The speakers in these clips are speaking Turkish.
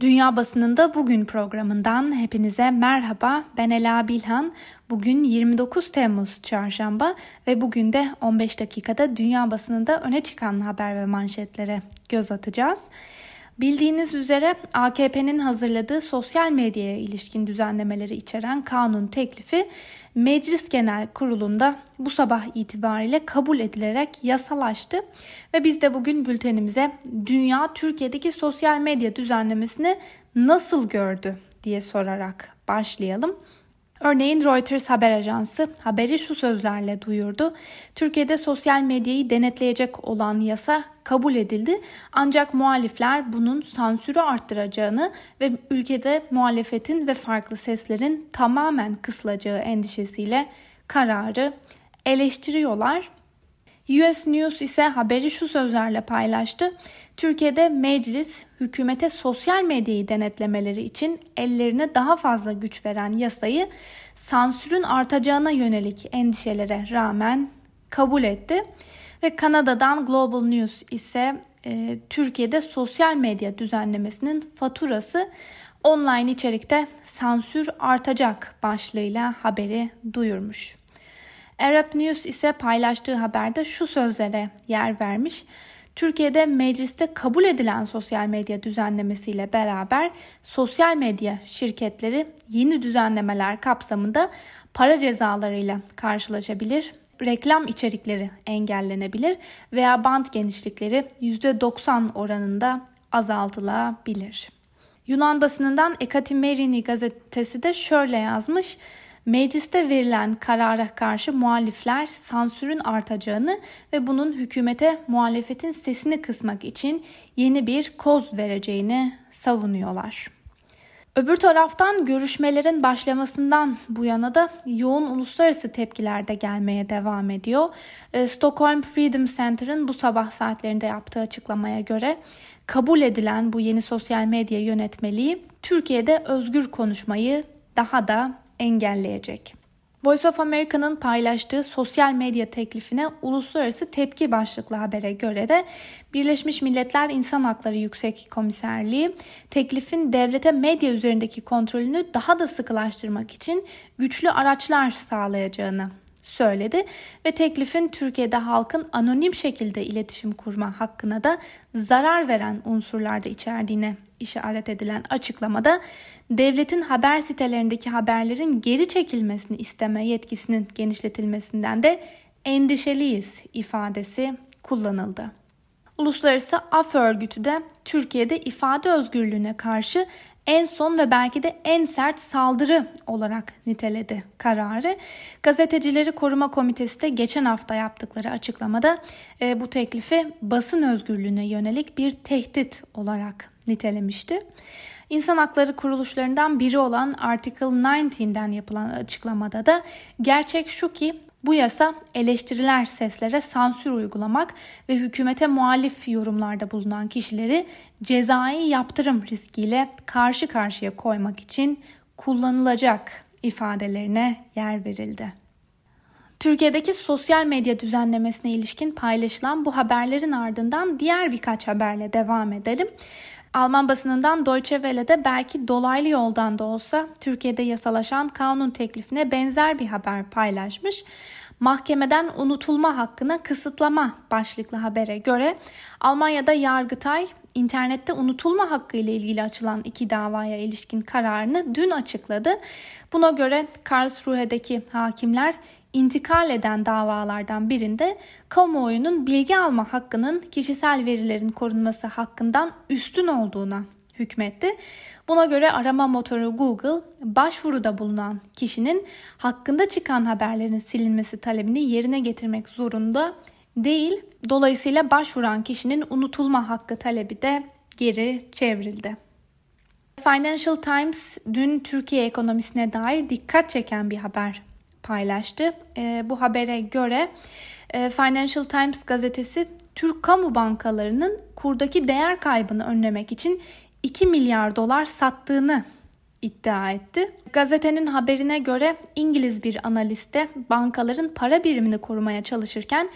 Dünya Basınında Bugün programından hepinize merhaba. Ben Ela Bilhan. Bugün 29 Temmuz çarşamba ve bugün de 15 dakikada dünya basınında öne çıkan haber ve manşetlere göz atacağız. Bildiğiniz üzere AKP'nin hazırladığı sosyal medyaya ilişkin düzenlemeleri içeren kanun teklifi Meclis Genel Kurulu'nda bu sabah itibariyle kabul edilerek yasalaştı ve biz de bugün bültenimize dünya Türkiye'deki sosyal medya düzenlemesini nasıl gördü diye sorarak başlayalım. Örneğin Reuters haber ajansı haberi şu sözlerle duyurdu. Türkiye'de sosyal medyayı denetleyecek olan yasa kabul edildi. Ancak muhalifler bunun sansürü arttıracağını ve ülkede muhalefetin ve farklı seslerin tamamen kısılacağı endişesiyle kararı eleştiriyorlar. US News ise haberi şu sözlerle paylaştı. Türkiye'de meclis hükümete sosyal medyayı denetlemeleri için ellerine daha fazla güç veren yasayı sansürün artacağına yönelik endişelere rağmen kabul etti. Ve Kanada'dan Global News ise e, Türkiye'de sosyal medya düzenlemesinin faturası online içerikte sansür artacak başlığıyla haberi duyurmuş. Arab News ise paylaştığı haberde şu sözlere yer vermiş. Türkiye'de mecliste kabul edilen sosyal medya düzenlemesiyle beraber sosyal medya şirketleri yeni düzenlemeler kapsamında para cezalarıyla karşılaşabilir. Reklam içerikleri engellenebilir veya bant genişlikleri %90 oranında azaltılabilir. Yunan basınından Ekatimerini gazetesi de şöyle yazmış. Mecliste verilen karara karşı muhalifler sansürün artacağını ve bunun hükümete muhalefetin sesini kısmak için yeni bir koz vereceğini savunuyorlar. Öbür taraftan görüşmelerin başlamasından bu yana da yoğun uluslararası tepkiler de gelmeye devam ediyor. Ee, Stockholm Freedom Center'ın bu sabah saatlerinde yaptığı açıklamaya göre kabul edilen bu yeni sosyal medya yönetmeliği Türkiye'de özgür konuşmayı daha da engelleyecek. Voice of America'nın paylaştığı sosyal medya teklifine uluslararası tepki başlıklı habere göre de Birleşmiş Milletler İnsan Hakları Yüksek Komiserliği teklifin devlete medya üzerindeki kontrolünü daha da sıkılaştırmak için güçlü araçlar sağlayacağını söyledi ve teklifin Türkiye'de halkın anonim şekilde iletişim kurma hakkına da zarar veren unsurlarda içerdiğine işaret edilen açıklamada devletin haber sitelerindeki haberlerin geri çekilmesini isteme yetkisinin genişletilmesinden de endişeliyiz ifadesi kullanıldı. Uluslararası Af Örgütü de Türkiye'de ifade özgürlüğüne karşı en son ve belki de en sert saldırı olarak niteledi kararı. Gazetecileri Koruma Komitesi de geçen hafta yaptıkları açıklamada e, bu teklifi basın özgürlüğüne yönelik bir tehdit olarak nitelemişti. İnsan hakları kuruluşlarından biri olan Article 19'den yapılan açıklamada da gerçek şu ki bu yasa eleştiriler seslere sansür uygulamak ve hükümete muhalif yorumlarda bulunan kişileri cezai yaptırım riskiyle karşı karşıya koymak için kullanılacak ifadelerine yer verildi. Türkiye'deki sosyal medya düzenlemesine ilişkin paylaşılan bu haberlerin ardından diğer birkaç haberle devam edelim. Alman basınından Deutsche Welle'de belki dolaylı yoldan da olsa Türkiye'de yasalaşan kanun teklifine benzer bir haber paylaşmış. Mahkemeden unutulma hakkına kısıtlama başlıklı habere göre Almanya'da Yargıtay internette unutulma hakkı ile ilgili açılan iki davaya ilişkin kararını dün açıkladı. Buna göre Karlsruhe'deki hakimler intikal eden davalardan birinde kamuoyunun bilgi alma hakkının kişisel verilerin korunması hakkından üstün olduğuna hükmetti. Buna göre arama motoru Google başvuruda bulunan kişinin hakkında çıkan haberlerin silinmesi talebini yerine getirmek zorunda değil. Dolayısıyla başvuran kişinin unutulma hakkı talebi de geri çevrildi. Financial Times dün Türkiye ekonomisine dair dikkat çeken bir haber paylaştı. E, bu habere göre e, Financial Times gazetesi Türk kamu bankalarının kurdaki değer kaybını önlemek için 2 milyar dolar sattığını iddia etti. Gazetenin haberine göre İngiliz bir analiste bankaların para birimini korumaya çalışırken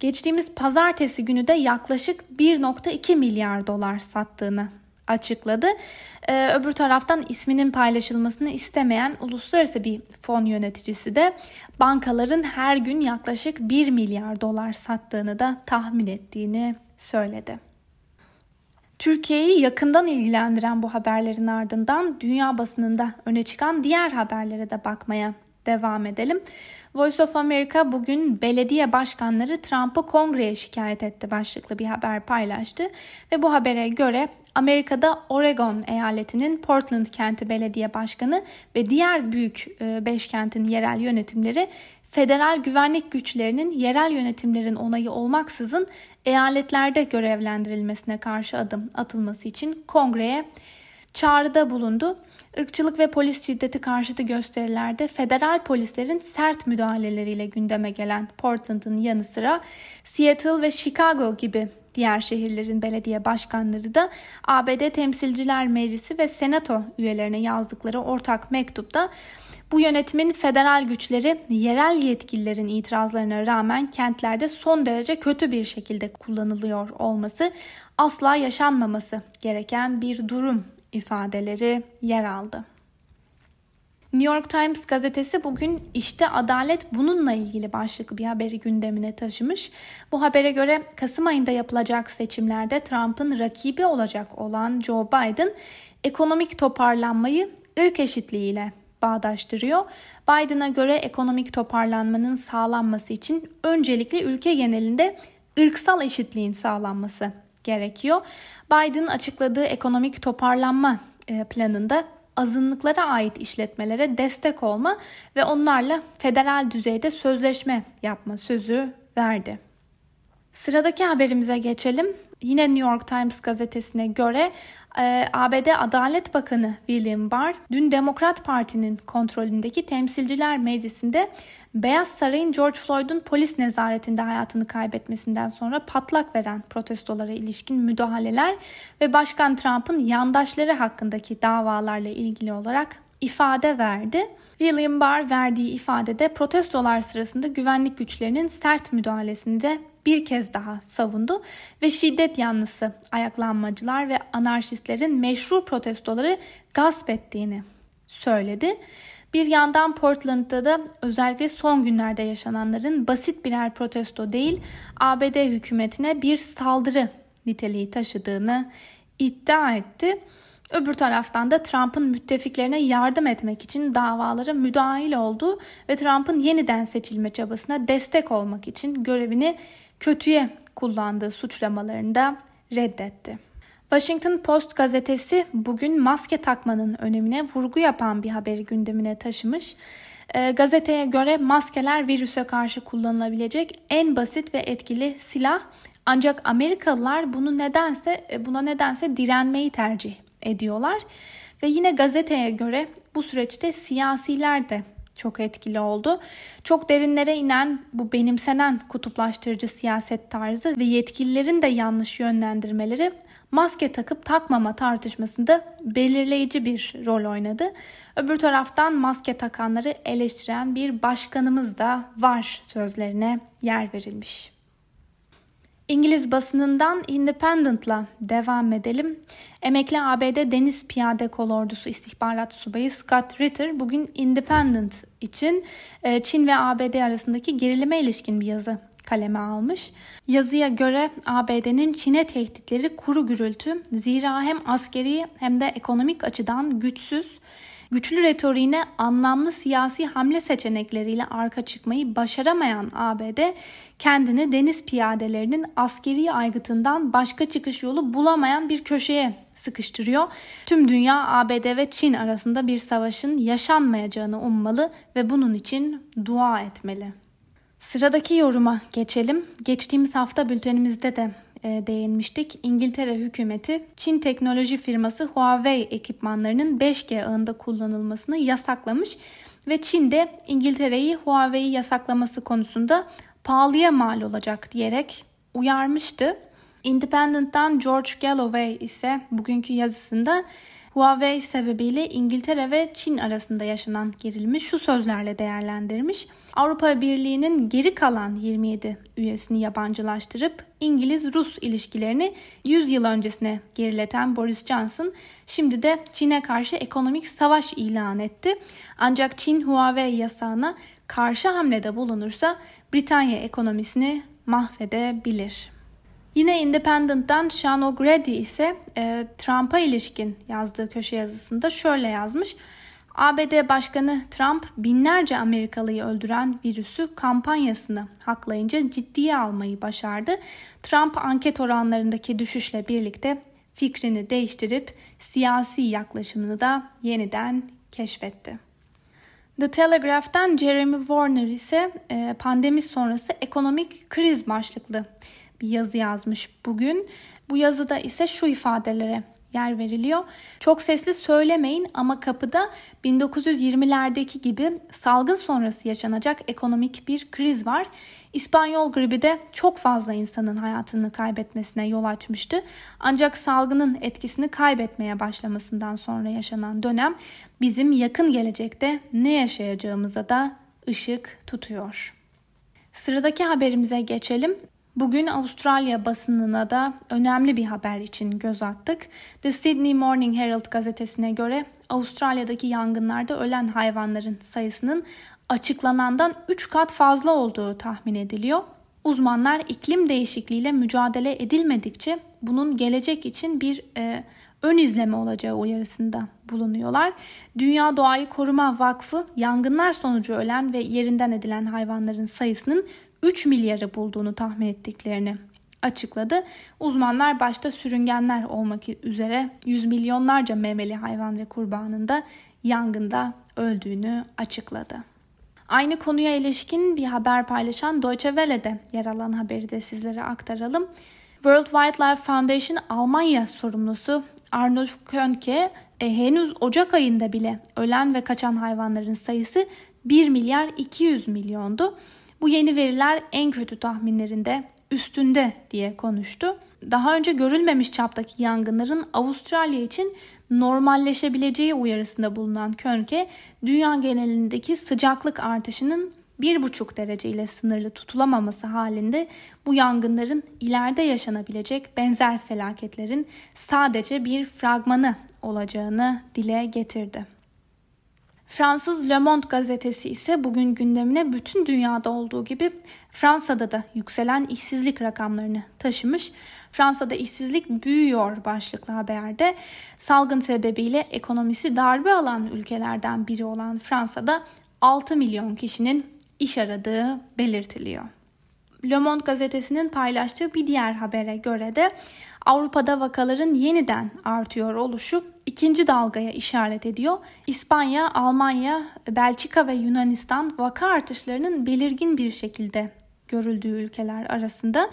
geçtiğimiz pazartesi günü de yaklaşık 1.2 milyar dolar sattığını açıkladı. Ee, öbür taraftan isminin paylaşılmasını istemeyen uluslararası bir fon yöneticisi de bankaların her gün yaklaşık 1 milyar dolar sattığını da tahmin ettiğini söyledi. Türkiye'yi yakından ilgilendiren bu haberlerin ardından dünya basınında öne çıkan diğer haberlere de bakmaya devam edelim. Voice of America bugün belediye başkanları Trump'ı kongreye şikayet etti başlıklı bir haber paylaştı ve bu habere göre Amerika'da Oregon eyaletinin Portland kenti belediye başkanı ve diğer büyük 5 e, kentin yerel yönetimleri federal güvenlik güçlerinin yerel yönetimlerin onayı olmaksızın eyaletlerde görevlendirilmesine karşı adım atılması için kongreye çağrıda bulundu. Irkçılık ve polis şiddeti karşıtı gösterilerde federal polislerin sert müdahaleleriyle gündeme gelen Portland'ın yanı sıra Seattle ve Chicago gibi diğer şehirlerin belediye başkanları da ABD Temsilciler Meclisi ve Senato üyelerine yazdıkları ortak mektupta bu yönetimin federal güçleri yerel yetkililerin itirazlarına rağmen kentlerde son derece kötü bir şekilde kullanılıyor olması asla yaşanmaması gereken bir durum ifadeleri yer aldı. New York Times gazetesi bugün işte adalet bununla ilgili başlıklı bir haberi gündemine taşımış. Bu habere göre Kasım ayında yapılacak seçimlerde Trump'ın rakibi olacak olan Joe Biden ekonomik toparlanmayı ırk eşitliğiyle bağdaştırıyor. Biden'a göre ekonomik toparlanmanın sağlanması için öncelikle ülke genelinde ırksal eşitliğin sağlanması gerekiyor. Biden açıkladığı ekonomik toparlanma e, planında azınlıklara ait işletmelere destek olma ve onlarla federal düzeyde sözleşme yapma sözü verdi. Sıradaki haberimize geçelim. Yine New York Times gazetesine göre e, ABD Adalet Bakanı William Barr dün Demokrat Parti'nin kontrolündeki Temsilciler Meclisi'nde Beyaz Saray'ın George Floyd'un polis nezaretinde hayatını kaybetmesinden sonra patlak veren protestolara ilişkin müdahaleler ve Başkan Trump'ın yandaşları hakkındaki davalarla ilgili olarak ifade verdi. William Barr verdiği ifadede protestolar sırasında güvenlik güçlerinin sert müdahalesini de bir kez daha savundu ve şiddet yanlısı ayaklanmacılar ve anarşistlerin meşru protestoları gasp ettiğini söyledi. Bir yandan Portland'da da özellikle son günlerde yaşananların basit birer protesto değil, ABD hükümetine bir saldırı niteliği taşıdığını iddia etti. Öbür taraftan da Trump'ın müttefiklerine yardım etmek için davalara müdahil oldu ve Trump'ın yeniden seçilme çabasına destek olmak için görevini kötüye kullandığı suçlamalarını da reddetti. Washington Post gazetesi bugün maske takmanın önemine vurgu yapan bir haberi gündemine taşımış. E, gazeteye göre maskeler virüse karşı kullanılabilecek en basit ve etkili silah ancak Amerikalılar bunu nedense e, buna nedense direnmeyi tercih ediyorlar. Ve yine gazeteye göre bu süreçte siyasiler de çok etkili oldu. Çok derinlere inen bu benimsenen kutuplaştırıcı siyaset tarzı ve yetkililerin de yanlış yönlendirmeleri maske takıp takmama tartışmasında belirleyici bir rol oynadı. Öbür taraftan maske takanları eleştiren bir başkanımız da var sözlerine yer verilmiş. İngiliz basınından Independent'la devam edelim. Emekli ABD Deniz Piyade Kolordusu istihbarat subayı Scott Ritter bugün Independent için e, Çin ve ABD arasındaki gerilime ilişkin bir yazı kaleme almış. Yazıya göre ABD'nin Çin'e tehditleri kuru gürültü zira hem askeri hem de ekonomik açıdan güçsüz Güçlü retoriğine anlamlı siyasi hamle seçenekleriyle arka çıkmayı başaramayan ABD kendini deniz piyadelerinin askeri aygıtından başka çıkış yolu bulamayan bir köşeye sıkıştırıyor. Tüm dünya ABD ve Çin arasında bir savaşın yaşanmayacağını ummalı ve bunun için dua etmeli. Sıradaki yoruma geçelim. Geçtiğimiz hafta bültenimizde de değinmiştik. İngiltere hükümeti Çin teknoloji firması Huawei ekipmanlarının 5G ağında kullanılmasını yasaklamış ve Çin de İngiltere'yi Huawei'yi yasaklaması konusunda pahalıya mal olacak diyerek uyarmıştı. Independent'tan George Galloway ise bugünkü yazısında Huawei sebebiyle İngiltere ve Çin arasında yaşanan gerilimi şu sözlerle değerlendirmiş. Avrupa Birliği'nin geri kalan 27 üyesini yabancılaştırıp İngiliz-Rus ilişkilerini 100 yıl öncesine gerileten Boris Johnson şimdi de Çin'e karşı ekonomik savaş ilan etti. Ancak Çin Huawei yasağına karşı hamlede bulunursa Britanya ekonomisini mahvedebilir. Yine Independent'tan Sean O'Grady ise e, Trump'a ilişkin yazdığı köşe yazısında şöyle yazmış. ABD Başkanı Trump binlerce Amerikalıyı öldüren virüsü kampanyasını haklayınca ciddiye almayı başardı. Trump anket oranlarındaki düşüşle birlikte fikrini değiştirip siyasi yaklaşımını da yeniden keşfetti. The Telegraph'tan Jeremy Warner ise e, pandemi sonrası ekonomik kriz başlıklı bir yazı yazmış bugün. Bu yazıda ise şu ifadelere yer veriliyor. Çok sesli söylemeyin ama kapıda 1920'lerdeki gibi salgın sonrası yaşanacak ekonomik bir kriz var. İspanyol gribi de çok fazla insanın hayatını kaybetmesine yol açmıştı. Ancak salgının etkisini kaybetmeye başlamasından sonra yaşanan dönem bizim yakın gelecekte ne yaşayacağımıza da ışık tutuyor. Sıradaki haberimize geçelim. Bugün Avustralya basınına da önemli bir haber için göz attık. The Sydney Morning Herald gazetesine göre Avustralya'daki yangınlarda ölen hayvanların sayısının açıklanandan 3 kat fazla olduğu tahmin ediliyor. Uzmanlar iklim değişikliğiyle mücadele edilmedikçe bunun gelecek için bir e, ön izleme olacağı uyarısında bulunuyorlar. Dünya Doğayı Koruma Vakfı yangınlar sonucu ölen ve yerinden edilen hayvanların sayısının 3 milyarı bulduğunu tahmin ettiklerini açıkladı. Uzmanlar başta sürüngenler olmak üzere yüz milyonlarca memeli hayvan ve kurbanın da yangında öldüğünü açıkladı. Aynı konuya ilişkin bir haber paylaşan Deutsche Welle'de yer alan haberi de sizlere aktaralım. World Wildlife Foundation Almanya sorumlusu Arnulf Könke e, henüz Ocak ayında bile ölen ve kaçan hayvanların sayısı 1 milyar 200 milyondu. Bu yeni veriler en kötü tahminlerinde üstünde diye konuştu. Daha önce görülmemiş çaptaki yangınların Avustralya için normalleşebileceği uyarısında bulunan Könke, dünya genelindeki sıcaklık artışının 1,5 derece ile sınırlı tutulamaması halinde bu yangınların ileride yaşanabilecek benzer felaketlerin sadece bir fragmanı olacağını dile getirdi. Fransız Le Monde gazetesi ise bugün gündemine bütün dünyada olduğu gibi Fransa'da da yükselen işsizlik rakamlarını taşımış. Fransa'da işsizlik büyüyor başlıklı haberde. Salgın sebebiyle ekonomisi darbe alan ülkelerden biri olan Fransa'da 6 milyon kişinin iş aradığı belirtiliyor. Le Monde gazetesinin paylaştığı bir diğer habere göre de Avrupa'da vakaların yeniden artıyor oluşu ikinci dalgaya işaret ediyor. İspanya, Almanya, Belçika ve Yunanistan vaka artışlarının belirgin bir şekilde görüldüğü ülkeler arasında.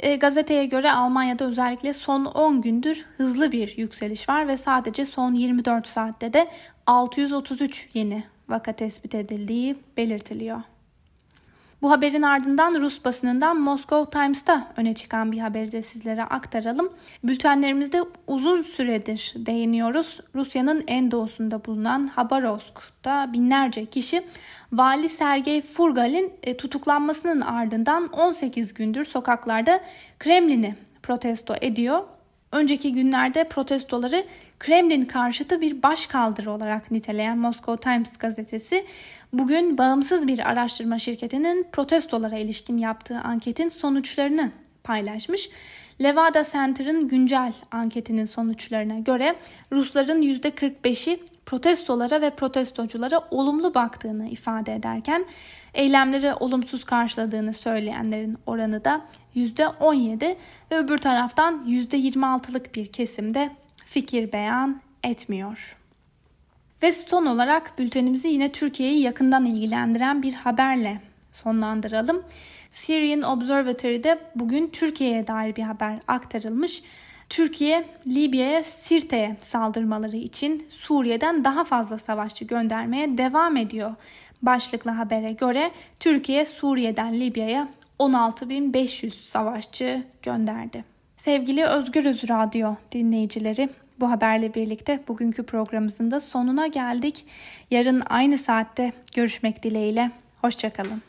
E, gazeteye göre Almanya'da özellikle son 10 gündür hızlı bir yükseliş var ve sadece son 24 saatte de 633 yeni vaka tespit edildiği belirtiliyor. Bu haberin ardından Rus basınından Moscow Times'ta öne çıkan bir haberi de sizlere aktaralım. Bültenlerimizde uzun süredir değiniyoruz. Rusya'nın en doğusunda bulunan Habarovsk'ta binlerce kişi Vali Sergey Furgal'in e, tutuklanmasının ardından 18 gündür sokaklarda Kremlin'i protesto ediyor. Önceki günlerde protestoları Kremlin karşıtı bir başkaldırı olarak niteleyen Moscow Times gazetesi bugün bağımsız bir araştırma şirketinin protestolara ilişkin yaptığı anketin sonuçlarını paylaşmış. Levada Center'ın güncel anketinin sonuçlarına göre Rusların %45'i protestolara ve protestoculara olumlu baktığını ifade ederken eylemleri olumsuz karşıladığını söyleyenlerin oranı da %17 ve öbür taraftan %26'lık bir kesimde fikir beyan etmiyor. Ve son olarak bültenimizi yine Türkiye'yi yakından ilgilendiren bir haberle sonlandıralım. Syrian Observatory'de bugün Türkiye'ye dair bir haber aktarılmış. Türkiye, Libya'ya, Sirte'ye saldırmaları için Suriye'den daha fazla savaşçı göndermeye devam ediyor. Başlıklı habere göre Türkiye, Suriye'den Libya'ya 16.500 savaşçı gönderdi. Sevgili Özgürüz Radyo dinleyicileri, bu haberle birlikte bugünkü programımızın da sonuna geldik. Yarın aynı saatte görüşmek dileğiyle. Hoşçakalın.